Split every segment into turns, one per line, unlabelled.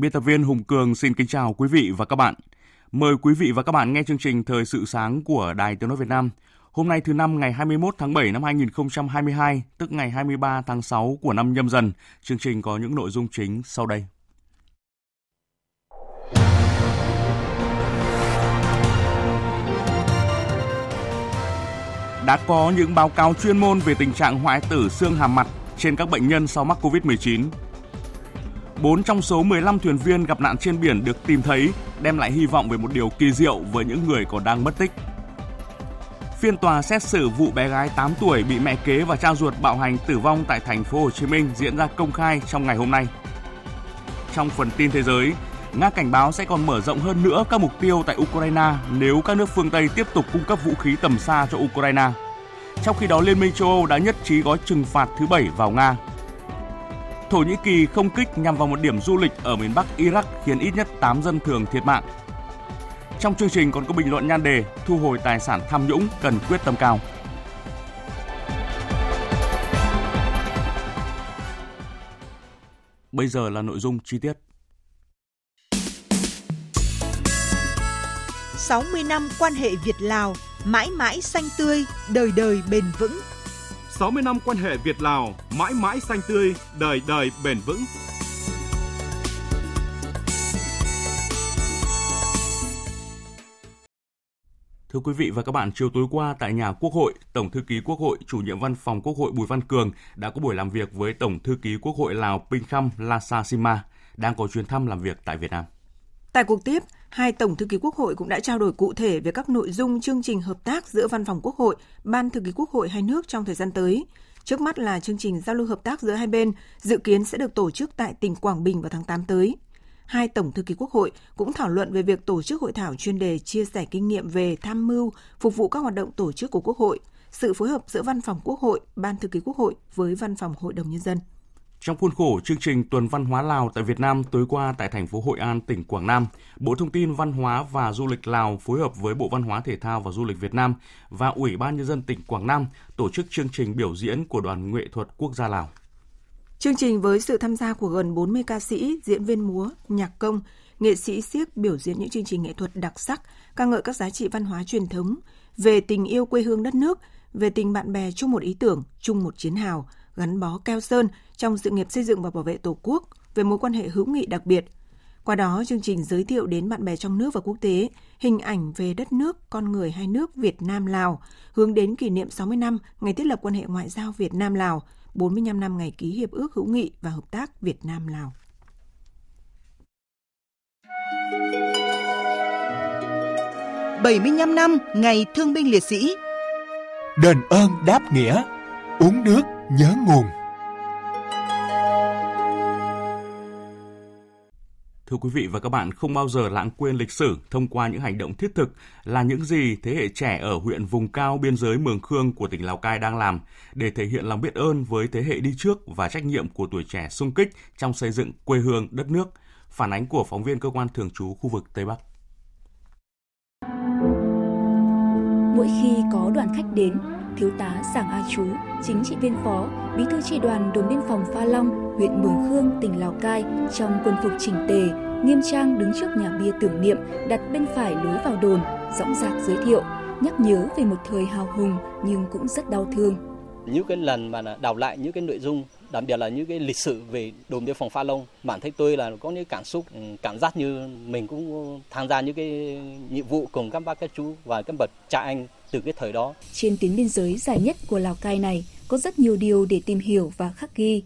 Biên tập viên Hùng Cường xin kính chào quý vị và các bạn. Mời quý vị và các bạn nghe chương trình Thời sự sáng của Đài Tiếng Nói Việt Nam. Hôm nay thứ năm ngày 21 tháng 7 năm 2022, tức ngày 23 tháng 6 của năm nhâm dần. Chương trình có những nội dung chính sau đây. Đã có những báo cáo chuyên môn về tình trạng hoại tử xương hàm mặt trên các bệnh nhân sau mắc COVID-19 4 trong số 15 thuyền viên gặp nạn trên biển được tìm thấy, đem lại hy vọng về một điều kỳ diệu với những người còn đang mất tích. Phiên tòa xét xử vụ bé gái 8 tuổi bị mẹ kế và cha ruột bạo hành tử vong tại thành phố Hồ Chí Minh diễn ra công khai trong ngày hôm nay. Trong phần tin thế giới, Nga cảnh báo sẽ còn mở rộng hơn nữa các mục tiêu tại Ukraine nếu các nước phương Tây tiếp tục cung cấp vũ khí tầm xa cho Ukraine. Trong khi đó, Liên minh châu Âu đã nhất trí gói trừng phạt thứ bảy vào Nga Thổ Nhĩ Kỳ không kích nhằm vào một điểm du lịch ở miền Bắc Iraq khiến ít nhất 8 dân thường thiệt mạng. Trong chương trình còn có bình luận nhan đề Thu hồi tài sản tham nhũng cần quyết tâm cao. Bây giờ là nội dung chi tiết.
60 năm quan hệ Việt-Lào, mãi mãi xanh tươi, đời đời bền vững.
60 năm quan hệ Việt-Lào mãi mãi xanh tươi, đời đời bền vững.
Thưa quý vị và các bạn, chiều tối qua tại nhà Quốc hội, Tổng thư ký Quốc hội, chủ nhiệm văn phòng Quốc hội Bùi Văn Cường đã có buổi làm việc với Tổng thư ký Quốc hội Lào Pinkham Lasa Sima đang có chuyến thăm làm việc tại Việt Nam.
Tại cuộc tiếp, hai Tổng thư ký Quốc hội cũng đã trao đổi cụ thể về các nội dung chương trình hợp tác giữa Văn phòng Quốc hội, Ban thư ký Quốc hội hai nước trong thời gian tới. Trước mắt là chương trình giao lưu hợp tác giữa hai bên dự kiến sẽ được tổ chức tại tỉnh Quảng Bình vào tháng 8 tới. Hai Tổng thư ký Quốc hội cũng thảo luận về việc tổ chức hội thảo chuyên đề chia sẻ kinh nghiệm về tham mưu, phục vụ các hoạt động tổ chức của Quốc hội, sự phối hợp giữa Văn phòng Quốc hội, Ban thư ký Quốc hội với Văn phòng Hội đồng Nhân dân.
Trong khuôn khổ chương trình Tuần Văn hóa Lào tại Việt Nam tối qua tại thành phố Hội An, tỉnh Quảng Nam, Bộ Thông tin Văn hóa và Du lịch Lào phối hợp với Bộ Văn hóa Thể thao và Du lịch Việt Nam và Ủy ban Nhân dân tỉnh Quảng Nam tổ chức chương trình biểu diễn của Đoàn Nghệ thuật Quốc gia Lào.
Chương trình với sự tham gia của gần 40 ca sĩ, diễn viên múa, nhạc công, nghệ sĩ siếc biểu diễn những chương trình nghệ thuật đặc sắc, ca ngợi các giá trị văn hóa truyền thống, về tình yêu quê hương đất nước, về tình bạn bè chung một ý tưởng, chung một chiến hào, gắn bó keo sơn trong sự nghiệp xây dựng và bảo vệ Tổ quốc, về mối quan hệ hữu nghị đặc biệt. Qua đó, chương trình giới thiệu đến bạn bè trong nước và quốc tế hình ảnh về đất nước, con người hai nước Việt Nam-Lào, hướng đến kỷ niệm 60 năm ngày thiết lập quan hệ ngoại giao Việt Nam-Lào, 45 năm ngày ký Hiệp ước hữu nghị và hợp tác Việt Nam-Lào.
bảy mươi 75 năm ngày thương binh liệt sĩ
Đền ơn đáp nghĩa Uống nước nhớ nguồn
Thưa quý vị và các bạn, không bao giờ lãng quên lịch sử thông qua những hành động thiết thực là những gì thế hệ trẻ ở huyện vùng cao biên giới Mường Khương của tỉnh Lào Cai đang làm để thể hiện lòng biết ơn với thế hệ đi trước và trách nhiệm của tuổi trẻ sung kích trong xây dựng quê hương đất nước. Phản ánh của phóng viên cơ quan thường trú khu vực Tây Bắc.
Mỗi khi có đoàn khách đến, thiếu tá Giàng A Chú, chính trị viên phó, bí thư tri đoàn đồn biên phòng Pha Long, huyện Mường Khương, tỉnh Lào Cai trong quân phục chỉnh tề, nghiêm trang đứng trước nhà bia tưởng niệm đặt bên phải lối vào đồn, dõng dạc giới thiệu, nhắc nhớ về một thời hào hùng nhưng cũng rất đau thương.
Những cái lần mà đào lại những cái nội dung đặc biệt là những cái lịch sử về đồn biên phòng Pha Long bản thân tôi là có những cảm xúc ừ, cảm giác như mình cũng tham gia những cái nhiệm vụ cùng các bác các chú và các bậc cha anh từ cái thời đó.
Trên tuyến biên giới dài nhất của Lào Cai này có rất nhiều điều để tìm hiểu và khắc ghi.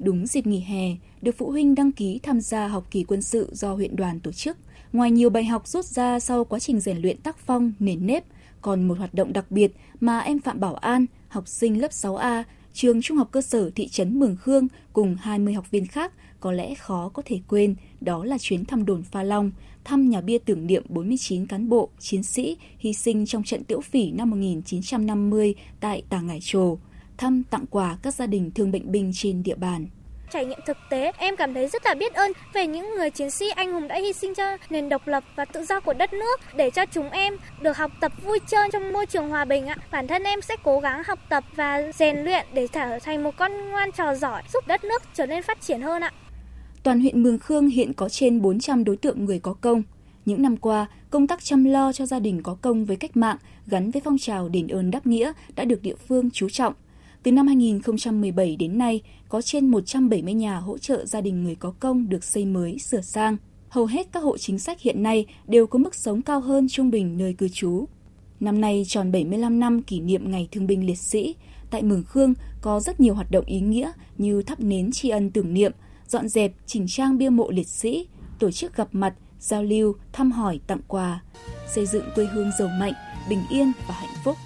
Đúng dịp nghỉ hè, được phụ huynh đăng ký tham gia học kỳ quân sự do huyện đoàn tổ chức. Ngoài nhiều bài học rút ra sau quá trình rèn luyện tác phong, nền nếp, còn một hoạt động đặc biệt mà em Phạm Bảo An, học sinh lớp 6A, trường Trung học cơ sở thị trấn Mường Khương cùng 20 học viên khác có lẽ khó có thể quên, đó là chuyến thăm đồn Pha Long, thăm nhà bia tưởng niệm 49 cán bộ, chiến sĩ hy sinh trong trận Tiễu Phỉ năm 1950 tại Tà Ngải Trồ, thăm tặng quà các gia đình thương bệnh binh trên địa bàn
trải nghiệm thực tế, em cảm thấy rất là biết ơn về những người chiến sĩ anh hùng đã hy sinh cho nền độc lập và tự do của đất nước để cho chúng em được học tập vui chơi trong môi trường hòa bình ạ. Bản thân em sẽ cố gắng học tập và rèn luyện để trở thành một con ngoan trò giỏi, giúp đất nước trở nên phát triển hơn ạ.
Toàn huyện Mường Khương hiện có trên 400 đối tượng người có công. Những năm qua, công tác chăm lo cho gia đình có công với cách mạng gắn với phong trào đền ơn đáp nghĩa đã được địa phương chú trọng – từ năm 2017 đến nay, có trên 170 nhà hỗ trợ gia đình người có công được xây mới, sửa sang. Hầu hết các hộ chính sách hiện nay đều có mức sống cao hơn trung bình nơi cư trú. Năm nay tròn 75 năm kỷ niệm Ngày Thương binh Liệt sĩ, tại Mường Khương có rất nhiều hoạt động ý nghĩa như thắp nến tri ân tưởng niệm, dọn dẹp, chỉnh trang bia mộ liệt sĩ, tổ chức gặp mặt, giao lưu, thăm hỏi, tặng quà, xây dựng quê hương giàu mạnh, bình yên và hạnh phúc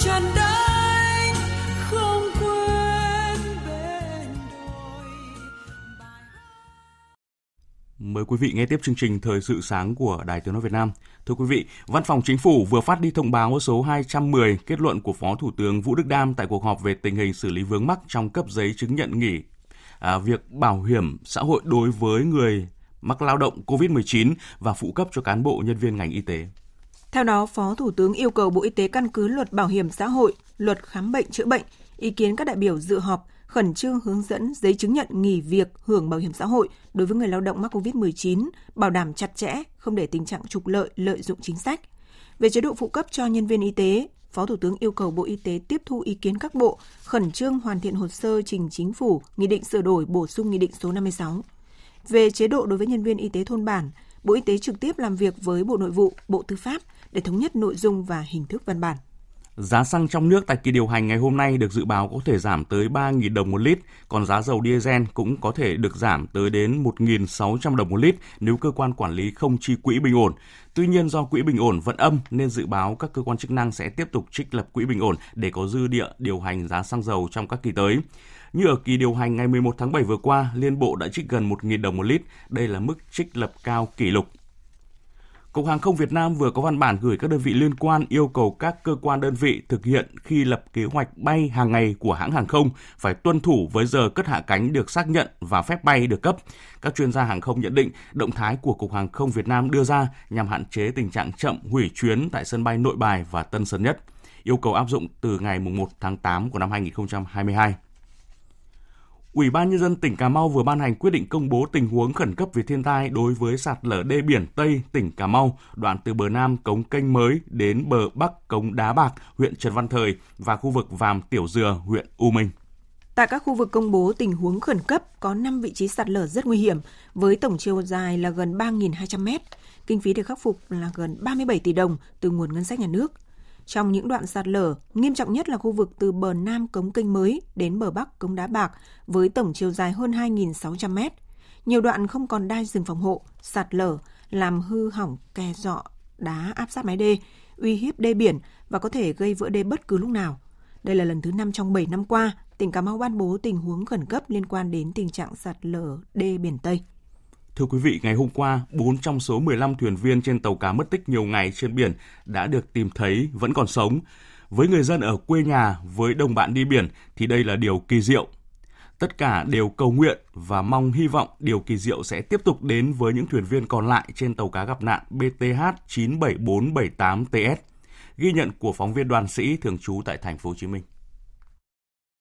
trần
đánh không quên bên đồi Mời quý vị nghe tiếp chương trình Thời sự sáng của Đài Tiếng Nói Việt Nam. Thưa quý vị, Văn phòng Chính phủ vừa phát đi thông báo số 210 kết luận của Phó Thủ tướng Vũ Đức Đam tại cuộc họp về tình hình xử lý vướng mắc trong cấp giấy chứng nhận nghỉ à, việc bảo hiểm xã hội đối với người mắc lao động COVID-19 và phụ cấp cho cán bộ nhân viên ngành y tế.
Theo đó, Phó Thủ tướng yêu cầu Bộ Y tế căn cứ luật bảo hiểm xã hội, luật khám bệnh chữa bệnh, ý kiến các đại biểu dự họp khẩn trương hướng dẫn giấy chứng nhận nghỉ việc hưởng bảo hiểm xã hội đối với người lao động mắc COVID-19, bảo đảm chặt chẽ, không để tình trạng trục lợi, lợi dụng chính sách. Về chế độ phụ cấp cho nhân viên y tế, Phó Thủ tướng yêu cầu Bộ Y tế tiếp thu ý kiến các bộ, khẩn trương hoàn thiện hồ sơ trình chính phủ, nghị định sửa đổi bổ sung nghị định số 56. Về chế độ đối với nhân viên y tế thôn bản, Bộ Y tế trực tiếp làm việc với Bộ Nội vụ, Bộ Tư pháp để thống nhất nội dung và hình thức văn bản.
Giá xăng trong nước tại kỳ điều hành ngày hôm nay được dự báo có thể giảm tới 3.000 đồng một lít, còn giá dầu diesel cũng có thể được giảm tới đến 1.600 đồng một lít nếu cơ quan quản lý không chi quỹ bình ổn. Tuy nhiên do quỹ bình ổn vẫn âm nên dự báo các cơ quan chức năng sẽ tiếp tục trích lập quỹ bình ổn để có dư địa điều hành giá xăng dầu trong các kỳ tới. Như ở kỳ điều hành ngày 11 tháng 7 vừa qua, Liên Bộ đã trích gần 1.000 đồng một lít. Đây là mức trích lập cao kỷ lục Cục Hàng không Việt Nam vừa có văn bản gửi các đơn vị liên quan yêu cầu các cơ quan đơn vị thực hiện khi lập kế hoạch bay hàng ngày của hãng hàng không phải tuân thủ với giờ cất hạ cánh được xác nhận và phép bay được cấp. Các chuyên gia hàng không nhận định động thái của Cục Hàng không Việt Nam đưa ra nhằm hạn chế tình trạng chậm hủy chuyến tại sân bay Nội Bài và Tân Sơn Nhất, yêu cầu áp dụng từ ngày 1 tháng 8 của năm 2022. Ủy ban Nhân dân tỉnh Cà Mau vừa ban hành quyết định công bố tình huống khẩn cấp về thiên tai đối với sạt lở đê biển Tây tỉnh Cà Mau, đoạn từ bờ Nam cống kênh mới đến bờ Bắc cống Đá Bạc, huyện Trần Văn Thời và khu vực Vàm Tiểu Dừa, huyện U Minh.
Tại các khu vực công bố tình huống khẩn cấp có 5 vị trí sạt lở rất nguy hiểm với tổng chiều dài là gần 3.200 mét. Kinh phí để khắc phục là gần 37 tỷ đồng từ nguồn ngân sách nhà nước – trong những đoạn sạt lở, nghiêm trọng nhất là khu vực từ bờ Nam cống kênh mới đến bờ Bắc cống đá bạc với tổng chiều dài hơn 2.600 mét. Nhiều đoạn không còn đai rừng phòng hộ, sạt lở, làm hư hỏng kè dọ, đá áp sát mái đê, uy hiếp đê biển và có thể gây vỡ đê bất cứ lúc nào. Đây là lần thứ 5 trong 7 năm qua, tỉnh Cà Mau ban bố tình huống khẩn cấp liên quan đến tình trạng sạt lở đê biển Tây.
Thưa quý vị, ngày hôm qua, 4 trong số 15 thuyền viên trên tàu cá mất tích nhiều ngày trên biển đã được tìm thấy vẫn còn sống. Với người dân ở quê nhà, với đồng bạn đi biển thì đây là điều kỳ diệu. Tất cả đều cầu nguyện và mong hy vọng điều kỳ diệu sẽ tiếp tục đến với những thuyền viên còn lại trên tàu cá gặp nạn BTH 97478TS. Ghi nhận của phóng viên đoàn sĩ thường trú tại thành phố Hồ Chí Minh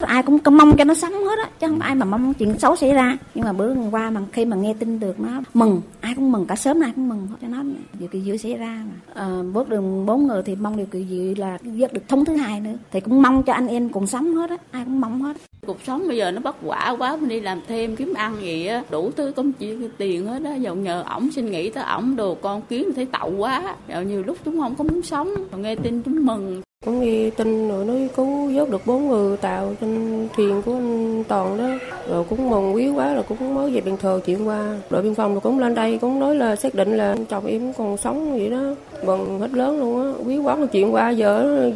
ai cũng, cũng mong cho nó sống hết á chứ không ai mà mong chuyện xấu xảy ra. Nhưng mà bữa qua mà khi mà nghe tin được nó mừng ai cũng mừng cả sớm ai cũng mừng cho nó. Điều kỳ diệu xảy ra mà. À, bước đường bốn người thì mong điều kỳ diệu là giấc được thống thứ hai nữa. Thì cũng mong cho anh em cùng sống hết á ai cũng mong hết.
Cuộc sống bây giờ nó bất quả quá mình đi làm thêm kiếm ăn gì á đủ thứ công chuyện tiền hết á. Dầu nhờ ổng xin nghĩ tới ổng đồ con kiếm thấy tậu quá. Dạo nhiều lúc chúng không có muốn sống. Nghe tin chúng mừng
cũng nghe tin rồi nói cứu vớt được bốn người tàu trên thuyền của anh Toàn đó. Rồi cũng mừng quý quá rồi cũng mới về bình thường chuyện qua. Đội biên phòng rồi cũng lên đây cũng nói là xác định là chồng em còn sống vậy đó. Mừng hết lớn luôn á. Quý quá chuyện qua giờ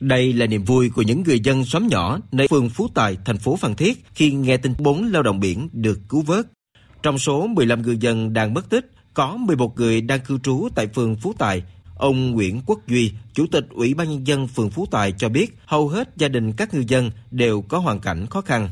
đây là niềm vui của những người dân xóm nhỏ nơi phường Phú Tài, thành phố Phan Thiết khi nghe tin bốn lao động biển được cứu vớt. Trong số 15 người dân đang mất tích, có 11 người đang cư trú tại phường Phú Tài. Ông Nguyễn Quốc Duy, Chủ tịch Ủy ban Nhân dân phường Phú Tài cho biết hầu hết gia đình các ngư dân đều có hoàn cảnh khó khăn.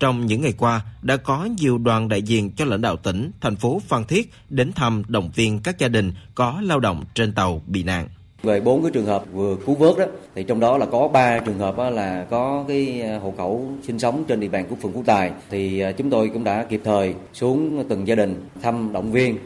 Trong những ngày qua, đã có nhiều đoàn đại diện cho lãnh đạo tỉnh, thành phố Phan Thiết đến thăm động viên các gia đình có lao động trên tàu bị nạn.
Về bốn cái trường hợp vừa cứu vớt đó thì trong đó là có ba trường hợp là có cái à, hộ khẩu sinh sống trên địa bàn của phường Phú Tài thì à, chúng tôi cũng đã kịp thời xuống từng gia đình thăm động viên.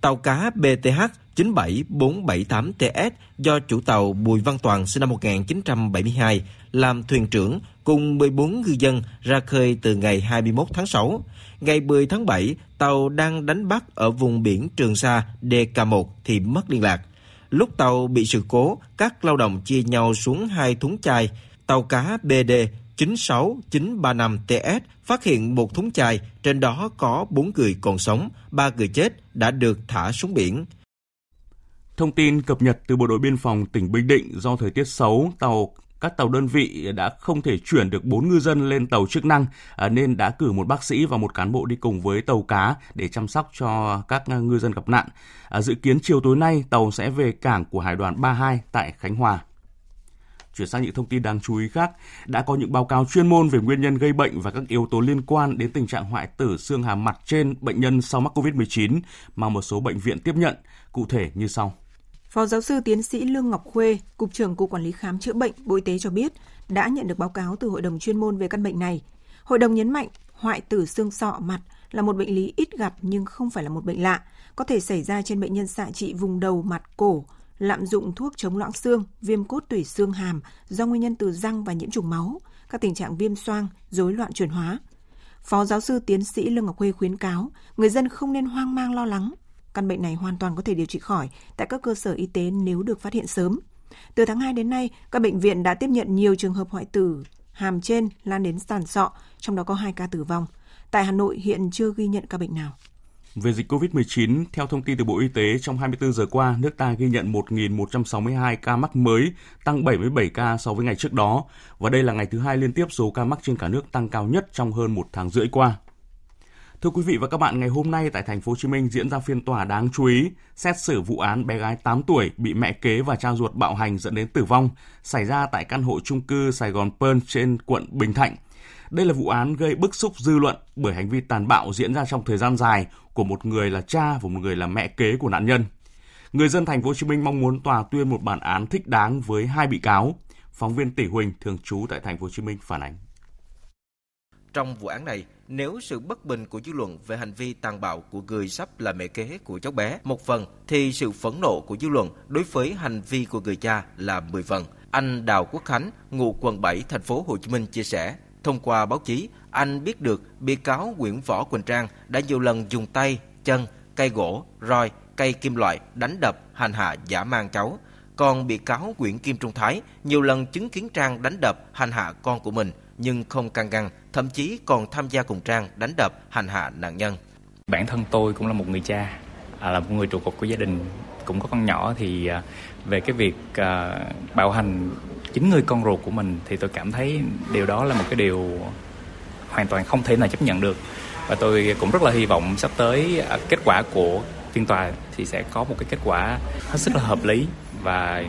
Tàu cá BTH 97478TS do chủ tàu Bùi Văn Toàn sinh năm 1972 làm thuyền trưởng cùng 14 ngư dân ra khơi từ ngày 21 tháng 6. Ngày 10 tháng 7, tàu đang đánh bắt ở vùng biển Trường Sa DK1 thì mất liên lạc. Lúc tàu bị sự cố, các lao động chia nhau xuống hai thúng chai. Tàu cá BD 96935TS phát hiện một thúng chai, trên đó có 4 người còn sống, 3 người chết đã được thả xuống biển.
Thông tin cập nhật từ Bộ đội Biên phòng tỉnh Bình Định do thời tiết xấu, tàu các tàu đơn vị đã không thể chuyển được 4 ngư dân lên tàu chức năng à, nên đã cử một bác sĩ và một cán bộ đi cùng với tàu cá để chăm sóc cho các ngư dân gặp nạn. À, dự kiến chiều tối nay tàu sẽ về cảng của Hải đoàn 32 tại Khánh Hòa. Chuyển sang những thông tin đáng chú ý khác, đã có những báo cáo chuyên môn về nguyên nhân gây bệnh và các yếu tố liên quan đến tình trạng hoại tử xương hàm mặt trên bệnh nhân sau mắc COVID-19 mà một số bệnh viện tiếp nhận, cụ thể như sau.
Phó giáo sư tiến sĩ Lương Ngọc Khuê, Cục trưởng Cục Quản lý Khám chữa bệnh Bộ Y tế cho biết đã nhận được báo cáo từ Hội đồng chuyên môn về căn bệnh này. Hội đồng nhấn mạnh hoại tử xương sọ mặt là một bệnh lý ít gặp nhưng không phải là một bệnh lạ, có thể xảy ra trên bệnh nhân xạ trị vùng đầu, mặt, cổ, lạm dụng thuốc chống loãng xương, viêm cốt tủy xương hàm do nguyên nhân từ răng và nhiễm trùng máu, các tình trạng viêm xoang, rối loạn chuyển hóa. Phó giáo sư tiến sĩ Lương Ngọc Khuê khuyến cáo người dân không nên hoang mang lo lắng, Căn bệnh này hoàn toàn có thể điều trị khỏi tại các cơ sở y tế nếu được phát hiện sớm. Từ tháng 2 đến nay, các bệnh viện đã tiếp nhận nhiều trường hợp hoại tử hàm trên lan đến sàn sọ, trong đó có 2 ca tử vong. Tại Hà Nội hiện chưa ghi nhận ca bệnh nào.
Về dịch COVID-19, theo thông tin từ Bộ Y tế, trong 24 giờ qua, nước ta ghi nhận 1.162 ca mắc mới, tăng 77 ca so với ngày trước đó. Và đây là ngày thứ hai liên tiếp số ca mắc trên cả nước tăng cao nhất trong hơn một tháng rưỡi qua. Thưa quý vị và các bạn, ngày hôm nay tại thành phố Hồ Chí Minh diễn ra phiên tòa đáng chú ý xét xử vụ án bé gái 8 tuổi bị mẹ kế và cha ruột bạo hành dẫn đến tử vong xảy ra tại căn hộ chung cư Sài Gòn Pearl trên quận Bình Thạnh. Đây là vụ án gây bức xúc dư luận bởi hành vi tàn bạo diễn ra trong thời gian dài của một người là cha và một người là mẹ kế của nạn nhân. Người dân thành phố Hồ Chí Minh mong muốn tòa tuyên một bản án thích đáng với hai bị cáo. Phóng viên Tỷ Huỳnh thường trú tại thành phố Hồ Chí Minh phản ánh.
Trong vụ án này, nếu sự bất bình của dư luận về hành vi tàn bạo của người sắp là mẹ kế của cháu bé một phần, thì sự phẫn nộ của dư luận đối với hành vi của người cha là 10 phần. Anh Đào Quốc Khánh, ngụ quận 7, thành phố Hồ Chí Minh chia sẻ, thông qua báo chí, anh biết được bị cáo Nguyễn Võ Quỳnh Trang đã nhiều lần dùng tay, chân, cây gỗ, roi, cây kim loại đánh đập, hành hạ giả mang cháu. Còn bị cáo Nguyễn Kim Trung Thái nhiều lần chứng kiến Trang đánh đập, hành hạ con của mình nhưng không can ngăn, thậm chí còn tham gia cùng Trang đánh đập, hành hạ nạn nhân.
Bản thân tôi cũng là một người cha, à, là một người trụ cột của gia đình, cũng có con nhỏ thì à, về cái việc à, bạo hành chính người con ruột của mình thì tôi cảm thấy điều đó là một cái điều hoàn toàn không thể nào chấp nhận được và tôi cũng rất là hy vọng sắp tới à, kết quả của phiên tòa thì sẽ có một cái kết quả hết sức là hợp lý và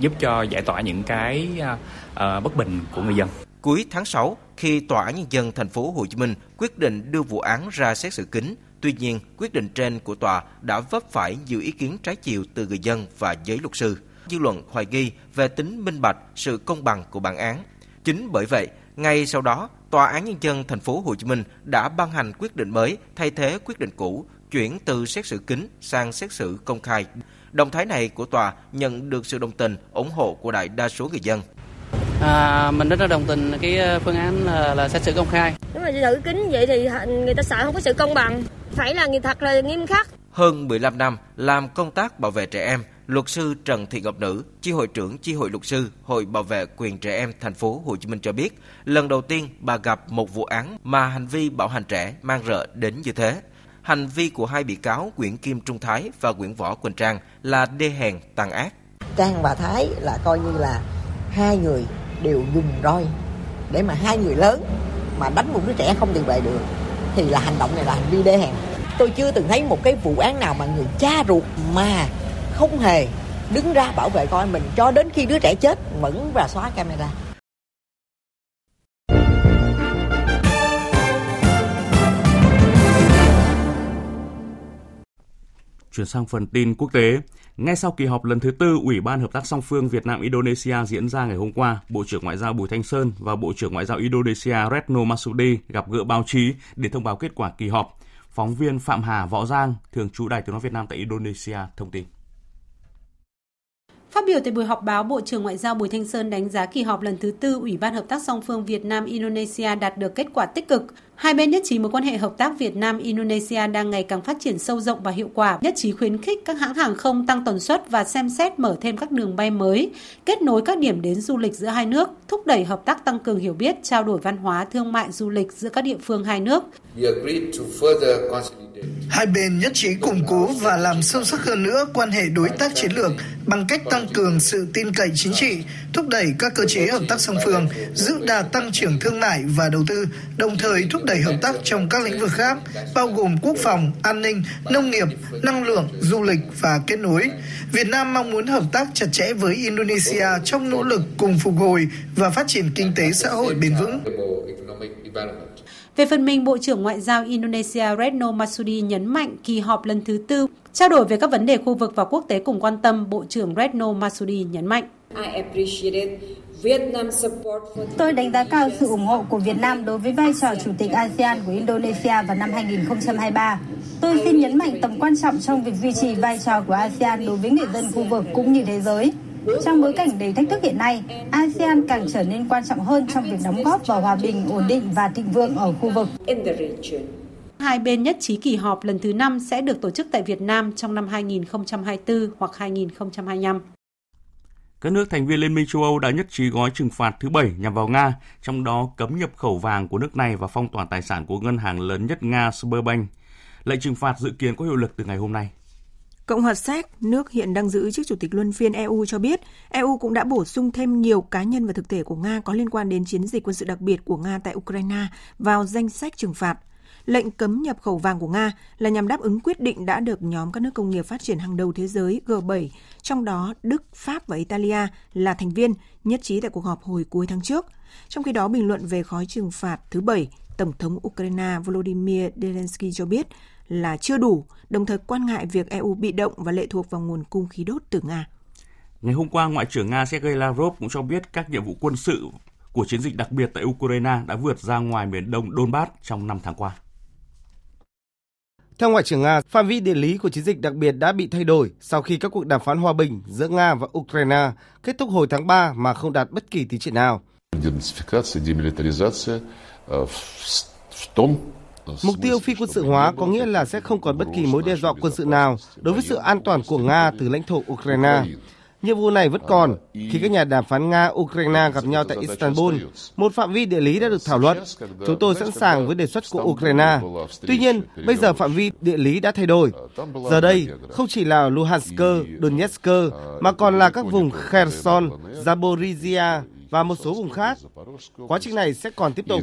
giúp cho giải tỏa những cái uh, bất bình của người dân.
Cuối tháng 6, khi Tòa án Nhân dân thành phố Hồ Chí Minh quyết định đưa vụ án ra xét xử kín, tuy nhiên quyết định trên của tòa đã vấp phải nhiều ý kiến trái chiều từ người dân và giới luật sư. Dư luận hoài nghi về tính minh bạch, sự công bằng của bản án. Chính bởi vậy, ngay sau đó, Tòa án Nhân dân thành phố Hồ Chí Minh đã ban hành quyết định mới thay thế quyết định cũ, chuyển từ xét xử kín sang xét xử công khai. Động thái này của tòa nhận được sự đồng tình, ủng hộ của đại đa số người dân.
À, mình rất là đồng tình cái ờ, phương án là, là xét xử công khai.
Nếu mà giữ kín vậy thì người ta sợ không có sự công bằng, phải là người thật là nghiêm khắc.
Hơn 15 năm làm công tác bảo vệ trẻ em, luật sư Trần Thị Ngọc Nữ, chi hội trưởng chi hội luật sư Hội bảo vệ quyền trẻ em thành phố Hồ Chí Minh cho biết, lần đầu tiên bà gặp một vụ án mà hành vi bạo hành trẻ mang rợ đến như thế. Hành vi của hai bị cáo Nguyễn Kim Trung Thái và Nguyễn Võ Quỳnh Trang là đê hèn tàn ác.
Trang và Thái là coi như là hai người đều dùng roi để mà hai người lớn mà đánh một đứa trẻ không tự vệ được thì là hành động này là hành vi đê hèn tôi chưa từng thấy một cái vụ án nào mà người cha ruột mà không hề đứng ra bảo vệ con mình cho đến khi đứa trẻ chết vẫn và xóa camera
Chuyển sang phần tin quốc tế, ngay sau kỳ họp lần thứ tư Ủy ban Hợp tác song phương Việt Nam Indonesia diễn ra ngày hôm qua, Bộ trưởng Ngoại giao Bùi Thanh Sơn và Bộ trưởng Ngoại giao Indonesia Retno Masudi gặp gỡ báo chí để thông báo kết quả kỳ họp. Phóng viên Phạm Hà Võ Giang, thường trú Đài Tiếng nói Việt Nam tại Indonesia thông tin.
Phát biểu tại buổi họp báo, Bộ trưởng Ngoại giao Bùi Thanh Sơn đánh giá kỳ họp lần thứ tư Ủy ban Hợp tác song phương Việt Nam Indonesia đạt được kết quả tích cực. Hai bên nhất trí mối quan hệ hợp tác Việt Nam Indonesia đang ngày càng phát triển sâu rộng và hiệu quả, nhất trí khuyến khích các hãng hàng không tăng tần suất và xem xét mở thêm các đường bay mới, kết nối các điểm đến du lịch giữa hai nước, thúc đẩy hợp tác tăng cường hiểu biết, trao đổi văn hóa, thương mại, du lịch giữa các địa phương hai nước.
Hai bên nhất trí củng cố và làm sâu sắc hơn nữa quan hệ đối tác chiến lược bằng cách tăng cường sự tin cậy chính trị, thúc đẩy các cơ chế hợp tác song phương, giữ đà tăng trưởng thương mại và đầu tư, đồng thời thúc đẩy hợp tác trong các lĩnh vực khác, bao gồm quốc phòng, an ninh, nông nghiệp, năng lượng, du lịch và kết nối. Việt Nam mong muốn hợp tác chặt chẽ với Indonesia trong nỗ lực cùng phục hồi và phát triển kinh tế xã hội bền vững.
Về phần mình, Bộ trưởng Ngoại giao Indonesia Retno Masudi nhấn mạnh kỳ họp lần thứ tư trao đổi về các vấn đề khu vực và quốc tế cùng quan tâm, Bộ trưởng Retno Masudi nhấn mạnh.
Tôi đánh giá cao sự ủng hộ của Việt Nam đối với vai trò Chủ tịch ASEAN của Indonesia vào năm 2023. Tôi xin nhấn mạnh tầm quan trọng trong việc duy trì vai trò của ASEAN đối với người dân khu vực cũng như thế giới. Trong bối cảnh đầy thách thức hiện nay, ASEAN càng trở nên quan trọng hơn trong việc đóng góp vào hòa bình, ổn định và thịnh vượng ở khu vực.
Hai bên nhất trí kỳ họp lần thứ 5 sẽ được tổ chức tại Việt Nam trong năm 2024 hoặc 2025.
Các nước thành viên Liên minh châu Âu đã nhất trí gói trừng phạt thứ bảy nhằm vào Nga, trong đó cấm nhập khẩu vàng của nước này và phong tỏa tài sản của ngân hàng lớn nhất Nga Sberbank. Lệnh trừng phạt dự kiến có hiệu lực từ ngày hôm nay.
Cộng hòa Séc, nước hiện đang giữ chức chủ tịch luân phiên EU cho biết, EU cũng đã bổ sung thêm nhiều cá nhân và thực thể của Nga có liên quan đến chiến dịch quân sự đặc biệt của Nga tại Ukraine vào danh sách trừng phạt. Lệnh cấm nhập khẩu vàng của Nga là nhằm đáp ứng quyết định đã được nhóm các nước công nghiệp phát triển hàng đầu thế giới G7, trong đó Đức, Pháp và Italia là thành viên, nhất trí tại cuộc họp hồi cuối tháng trước. Trong khi đó, bình luận về khói trừng phạt thứ bảy, Tổng thống Ukraine Volodymyr Zelensky cho biết là chưa đủ, đồng thời quan ngại việc EU bị động và lệ thuộc vào nguồn cung khí đốt từ Nga.
Ngày hôm qua, Ngoại trưởng Nga Sergei Lavrov cũng cho biết các nhiệm vụ quân sự của chiến dịch đặc biệt tại Ukraine đã vượt ra ngoài miền đông Donbass trong 5 tháng qua.
Theo Ngoại trưởng Nga, phạm vi địa lý của chiến dịch đặc biệt đã bị thay đổi sau khi các cuộc đàm phán hòa bình giữa Nga và Ukraine kết thúc hồi tháng 3 mà không đạt bất kỳ tiến triển nào. Mục tiêu phi quân sự hóa có nghĩa là sẽ không còn bất kỳ mối đe dọa quân sự nào đối với sự an toàn của Nga từ lãnh thổ Ukraine. Nhiệm vụ này vẫn còn khi các nhà đàm phán Nga-Ukraine gặp nhau tại Istanbul. Một phạm vi địa lý đã được thảo luận. Chúng tôi sẵn sàng với đề xuất của Ukraine. Tuy nhiên, bây giờ phạm vi địa lý đã thay đổi. Giờ đây, không chỉ là Luhansk, Donetsk, mà còn là các vùng Kherson, Zaporizhia và một số vùng khác. Quá trình này sẽ còn tiếp tục.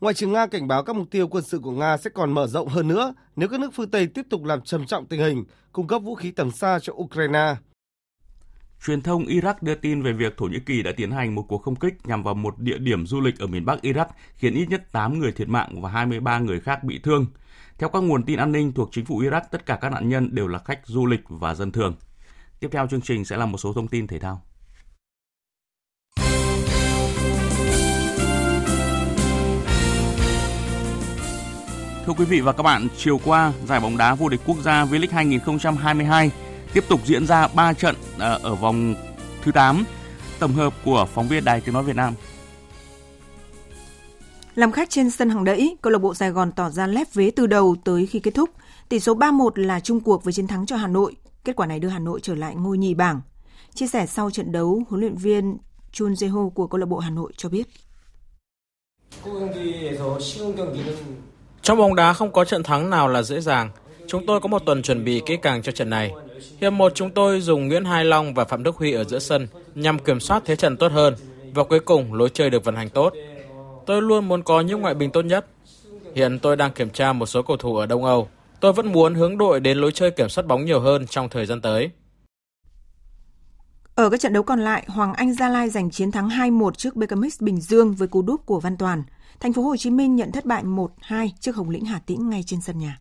Ngoại trưởng Nga cảnh báo các mục tiêu quân sự của Nga sẽ còn mở rộng hơn nữa nếu các nước phương Tây tiếp tục làm trầm trọng tình hình, cung cấp vũ khí tầm xa cho Ukraine.
Truyền thông Iraq đưa tin về việc Thổ Nhĩ Kỳ đã tiến hành một cuộc không kích nhằm vào một địa điểm du lịch ở miền Bắc Iraq, khiến ít nhất 8 người thiệt mạng và 23 người khác bị thương. Theo các nguồn tin an ninh thuộc chính phủ Iraq, tất cả các nạn nhân đều là khách du lịch và dân thường. Tiếp theo chương trình sẽ là một số thông tin thể thao. Thưa quý vị và các bạn, chiều qua, giải bóng đá vô địch quốc gia V-League 2022 tiếp tục diễn ra 3 trận ờ, ở vòng thứ 8. Tổng hợp của phóng viên Đài Tiếng Nói Việt Nam.
Làm khách trên sân hàng đẫy, câu lạc bộ Sài Gòn tỏ ra lép vế từ đầu tới khi kết thúc. Tỷ số 3-1 là chung cuộc với chiến thắng cho Hà Nội. Kết quả này đưa Hà Nội trở lại ngôi nhì bảng. Chia sẻ sau trận đấu, huấn luyện viên Chun Jae-ho của câu lạc bộ Hà Nội cho biết.
Trong bóng đá không có trận thắng nào là dễ dàng. Chúng tôi có một tuần chuẩn bị kỹ càng cho trận này. Hiệp một chúng tôi dùng Nguyễn Hai Long và Phạm Đức Huy ở giữa sân nhằm kiểm soát thế trận tốt hơn và cuối cùng lối chơi được vận hành tốt. Tôi luôn muốn có những ngoại bình tốt nhất. Hiện tôi đang kiểm tra một số cầu thủ ở Đông Âu. Tôi vẫn muốn hướng đội đến lối chơi kiểm soát bóng nhiều hơn trong thời gian tới.
Ở các trận đấu còn lại, Hoàng Anh Gia Lai giành chiến thắng 2-1 trước BKMX Bình Dương với cú đúp của Văn Toàn. Thành phố Hồ Chí Minh nhận thất bại 1-2 trước Hồng Lĩnh Hà Tĩnh ngay trên sân nhà.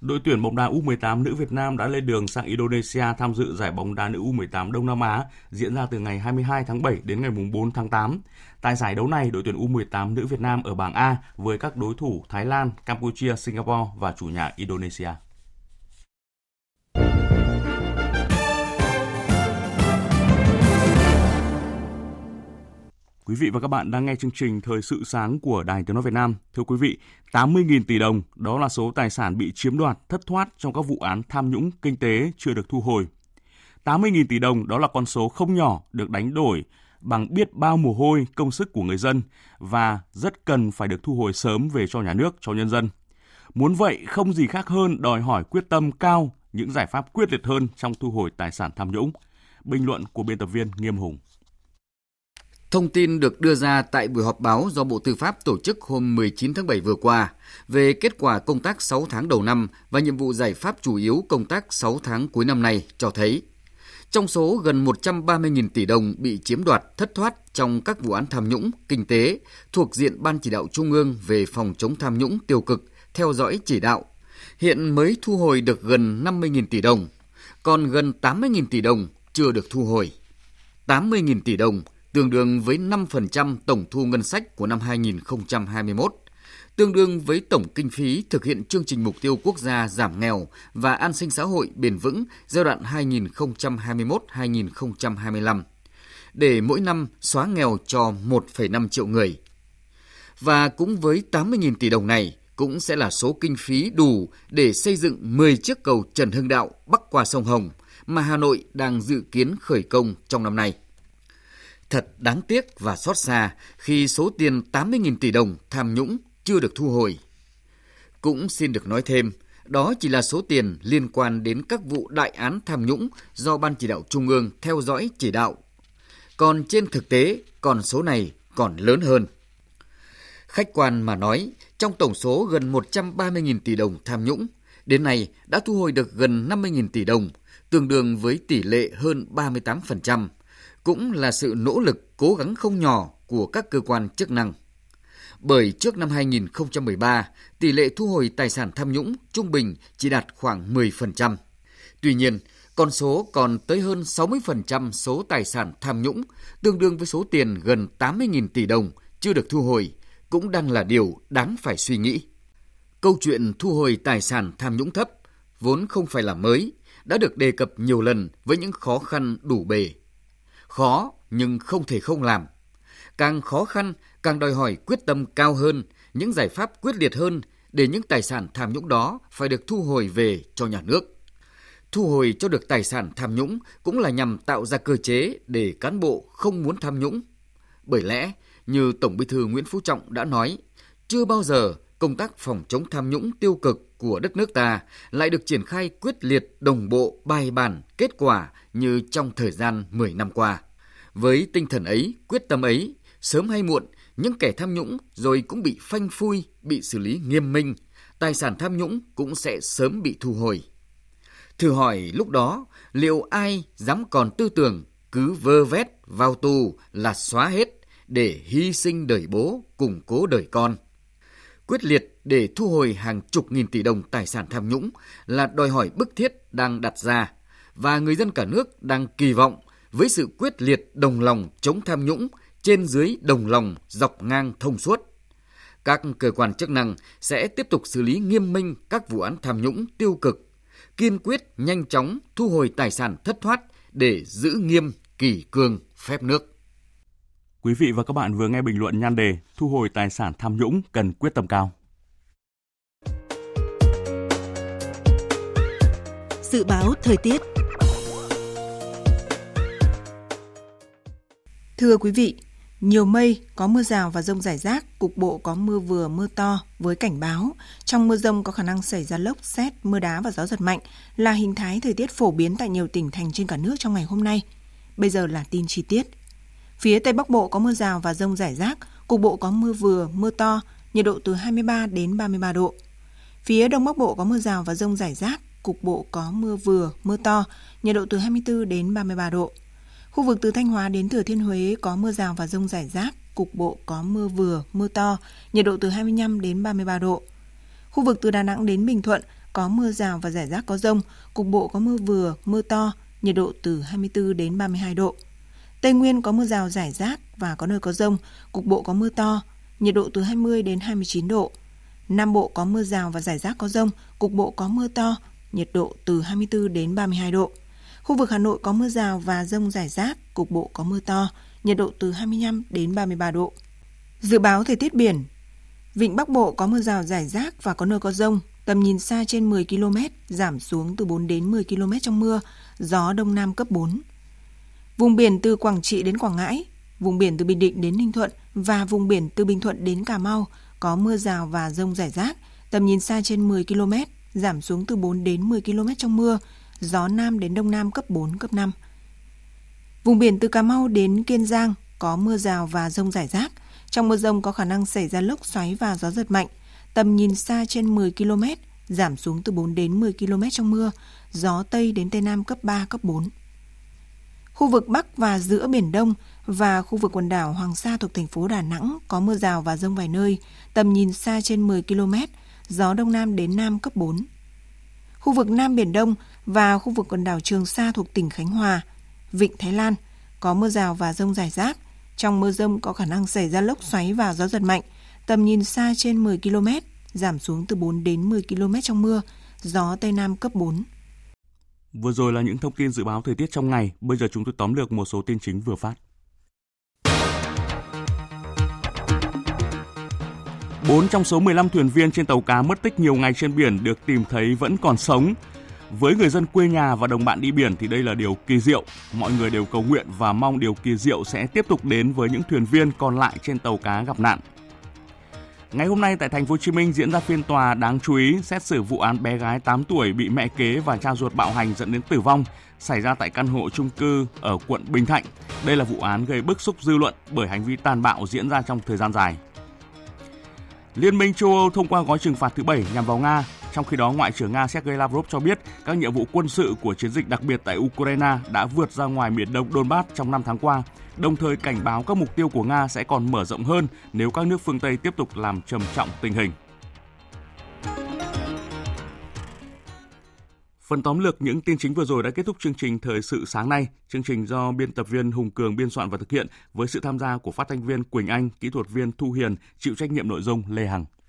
Đội tuyển bóng đá U18 nữ Việt Nam đã lên đường sang Indonesia tham dự giải bóng đá nữ U18 Đông Nam Á diễn ra từ ngày 22 tháng 7 đến ngày 4 tháng 8. Tại giải đấu này, đội tuyển U18 nữ Việt Nam ở bảng A với các đối thủ Thái Lan, Campuchia, Singapore và chủ nhà Indonesia. Quý vị và các bạn đang nghe chương trình Thời sự sáng của Đài Tiếng Nói Việt Nam. Thưa quý vị, 80.000 tỷ đồng đó là số tài sản bị chiếm đoạt, thất thoát trong các vụ án tham nhũng kinh tế chưa được thu hồi. 80.000 tỷ đồng đó là con số không nhỏ được đánh đổi bằng biết bao mồ hôi, công sức của người dân và rất cần phải được thu hồi sớm về cho nhà nước, cho nhân dân. Muốn vậy không gì khác hơn đòi hỏi quyết tâm cao, những giải pháp quyết liệt hơn trong thu hồi tài sản tham nhũng. Bình luận của biên tập viên Nghiêm Hùng.
Thông tin được đưa ra tại buổi họp báo do Bộ Tư pháp tổ chức hôm 19 tháng 7 vừa qua về kết quả công tác 6 tháng đầu năm và nhiệm vụ giải pháp chủ yếu công tác 6 tháng cuối năm nay cho thấy trong số gần 130.000 tỷ đồng bị chiếm đoạt thất thoát trong các vụ án tham nhũng, kinh tế thuộc diện Ban chỉ đạo Trung ương về phòng chống tham nhũng tiêu cực, theo dõi chỉ đạo, hiện mới thu hồi được gần 50.000 tỷ đồng, còn gần 80.000 tỷ đồng chưa được thu hồi. 80.000 tỷ đồng tương đương với 5% tổng thu ngân sách của năm 2021, tương đương với tổng kinh phí thực hiện chương trình mục tiêu quốc gia giảm nghèo và an sinh xã hội bền vững giai đoạn 2021-2025 để mỗi năm xóa nghèo cho 1,5 triệu người. Và cũng với 80.000 tỷ đồng này cũng sẽ là số kinh phí đủ để xây dựng 10 chiếc cầu Trần Hưng Đạo bắc qua sông Hồng mà Hà Nội đang dự kiến khởi công trong năm nay. Thật đáng tiếc và xót xa khi số tiền 80.000 tỷ đồng tham nhũng chưa được thu hồi. Cũng xin được nói thêm, đó chỉ là số tiền liên quan đến các vụ đại án tham nhũng do Ban chỉ đạo Trung ương theo dõi chỉ đạo. Còn trên thực tế, còn số này còn lớn hơn. Khách quan mà nói, trong tổng số gần 130.000 tỷ đồng tham nhũng, đến nay đã thu hồi được gần 50.000 tỷ đồng, tương đương với tỷ lệ hơn 38%, cũng là sự nỗ lực cố gắng không nhỏ của các cơ quan chức năng. Bởi trước năm 2013, tỷ lệ thu hồi tài sản tham nhũng trung bình chỉ đạt khoảng 10%. Tuy nhiên, con số còn tới hơn 60% số tài sản tham nhũng, tương đương với số tiền gần 80.000 tỷ đồng chưa được thu hồi, cũng đang là điều đáng phải suy nghĩ. Câu chuyện thu hồi tài sản tham nhũng thấp vốn không phải là mới, đã được đề cập nhiều lần với những khó khăn đủ bề. Khó nhưng không thể không làm. Càng khó khăn, càng đòi hỏi quyết tâm cao hơn, những giải pháp quyết liệt hơn để những tài sản tham nhũng đó phải được thu hồi về cho nhà nước. Thu hồi cho được tài sản tham nhũng cũng là nhằm tạo ra cơ chế để cán bộ không muốn tham nhũng. Bởi lẽ, như Tổng Bí thư Nguyễn Phú Trọng đã nói, chưa bao giờ công tác phòng chống tham nhũng tiêu cực của đất nước ta lại được triển khai quyết liệt, đồng bộ, bài bản, kết quả như trong thời gian 10 năm qua. Với tinh thần ấy, quyết tâm ấy, sớm hay muộn, những kẻ tham nhũng rồi cũng bị phanh phui, bị xử lý nghiêm minh, tài sản tham nhũng cũng sẽ sớm bị thu hồi. Thử hỏi lúc đó, liệu ai dám còn tư tưởng cứ vơ vét vào tù là xóa hết để hy sinh đời bố, củng cố đời con? Quyết liệt để thu hồi hàng chục nghìn tỷ đồng tài sản tham nhũng là đòi hỏi bức thiết đang đặt ra và người dân cả nước đang kỳ vọng với sự quyết liệt đồng lòng chống tham nhũng trên dưới đồng lòng dọc ngang thông suốt. Các cơ quan chức năng sẽ tiếp tục xử lý nghiêm minh các vụ án tham nhũng tiêu cực, kiên quyết nhanh chóng thu hồi tài sản thất thoát để giữ nghiêm kỷ cương phép nước.
Quý vị và các bạn vừa nghe bình luận nhan đề Thu hồi tài sản tham nhũng cần quyết tâm cao.
Dự báo thời tiết Thưa quý vị, nhiều mây, có mưa rào và rông rải rác, cục bộ có mưa vừa mưa to với cảnh báo. Trong mưa rông có khả năng xảy ra lốc, xét, mưa đá và gió giật mạnh là hình thái thời tiết phổ biến tại nhiều tỉnh thành trên cả nước trong ngày hôm nay. Bây giờ là tin chi tiết. Phía Tây Bắc Bộ có mưa rào và rông rải rác, cục bộ có mưa vừa, mưa to, nhiệt độ từ 23 đến 33 độ. Phía Đông Bắc Bộ có mưa rào và rông rải rác, cục bộ có mưa vừa, mưa to, nhiệt độ từ 24 đến 33 độ. Khu vực từ Thanh Hóa đến Thừa Thiên Huế có mưa rào và rông rải rác, cục bộ có mưa vừa, mưa to, nhiệt độ từ 25 đến 33 độ. Khu vực từ Đà Nẵng đến Bình Thuận có mưa rào và rải rác có rông, cục bộ có mưa vừa, mưa to, nhiệt độ từ 24 đến 32 độ. Tây Nguyên có mưa rào rải rác và có nơi có rông, cục bộ có mưa to, nhiệt độ từ 20 đến 29 độ. Nam Bộ có mưa rào và rải rác có rông, cục bộ có mưa to, nhiệt độ từ 24 đến 32 độ. Khu vực Hà Nội có mưa rào và rông rải rác, cục bộ có mưa to, nhiệt độ từ 25 đến 33 độ. Dự báo thời tiết biển Vịnh Bắc Bộ có mưa rào rải rác và có nơi có rông, tầm nhìn xa trên 10 km, giảm xuống từ 4 đến 10 km trong mưa, gió Đông Nam cấp 4. Vùng biển từ Quảng Trị đến Quảng Ngãi, vùng biển từ Bình Định đến Ninh Thuận và vùng biển từ Bình Thuận đến Cà Mau có mưa rào và rông rải rác, tầm nhìn xa trên 10 km, giảm xuống từ 4 đến 10 km trong mưa, gió Nam đến Đông Nam cấp 4, cấp 5. Vùng biển từ Cà Mau đến Kiên Giang có mưa rào và rông rải rác. Trong mưa rông có khả năng xảy ra lốc xoáy và gió giật mạnh. Tầm nhìn xa trên 10 km, giảm xuống từ 4 đến 10 km trong mưa, gió Tây đến Tây Nam cấp 3, cấp 4. Khu vực Bắc và giữa Biển Đông và khu vực quần đảo Hoàng Sa thuộc thành phố Đà Nẵng có mưa rào và rông vài nơi, tầm nhìn xa trên 10 km, gió Đông Nam đến Nam cấp 4. Khu vực Nam Biển Đông và khu vực quần đảo Trường Sa thuộc tỉnh Khánh Hòa, Vịnh Thái Lan có mưa rào và rông rải rác. Trong mưa rông có khả năng xảy ra lốc xoáy và gió giật mạnh, tầm nhìn xa trên 10 km, giảm xuống từ 4 đến 10 km trong mưa, gió Tây Nam cấp 4.
Vừa rồi là những thông tin dự báo thời tiết trong ngày, bây giờ chúng tôi tóm lược một số tin chính vừa phát. 4 trong số 15 thuyền viên trên tàu cá mất tích nhiều ngày trên biển được tìm thấy vẫn còn sống. Với người dân quê nhà và đồng bạn đi biển thì đây là điều kỳ diệu. Mọi người đều cầu nguyện và mong điều kỳ diệu sẽ tiếp tục đến với những thuyền viên còn lại trên tàu cá gặp nạn. Ngày hôm nay tại thành phố Hồ Chí Minh diễn ra phiên tòa đáng chú ý xét xử vụ án bé gái 8 tuổi bị mẹ kế và cha ruột bạo hành dẫn đến tử vong, xảy ra tại căn hộ chung cư ở quận Bình Thạnh. Đây là vụ án gây bức xúc dư luận bởi hành vi tàn bạo diễn ra trong thời gian dài. Liên minh châu Âu thông qua gói trừng phạt thứ bảy nhằm vào Nga. Trong khi đó, Ngoại trưởng Nga Sergei Lavrov cho biết các nhiệm vụ quân sự của chiến dịch đặc biệt tại Ukraine đã vượt ra ngoài miền đông Donbass trong 5 tháng qua, đồng thời cảnh báo các mục tiêu của Nga sẽ còn mở rộng hơn nếu các nước phương Tây tiếp tục làm trầm trọng tình hình. Phần tóm lược những tin chính vừa rồi đã kết thúc chương trình Thời sự sáng nay. Chương trình do biên tập viên Hùng Cường biên soạn và thực hiện với sự tham gia của phát thanh viên Quỳnh Anh, kỹ thuật viên Thu Hiền, chịu trách nhiệm nội dung Lê Hằng.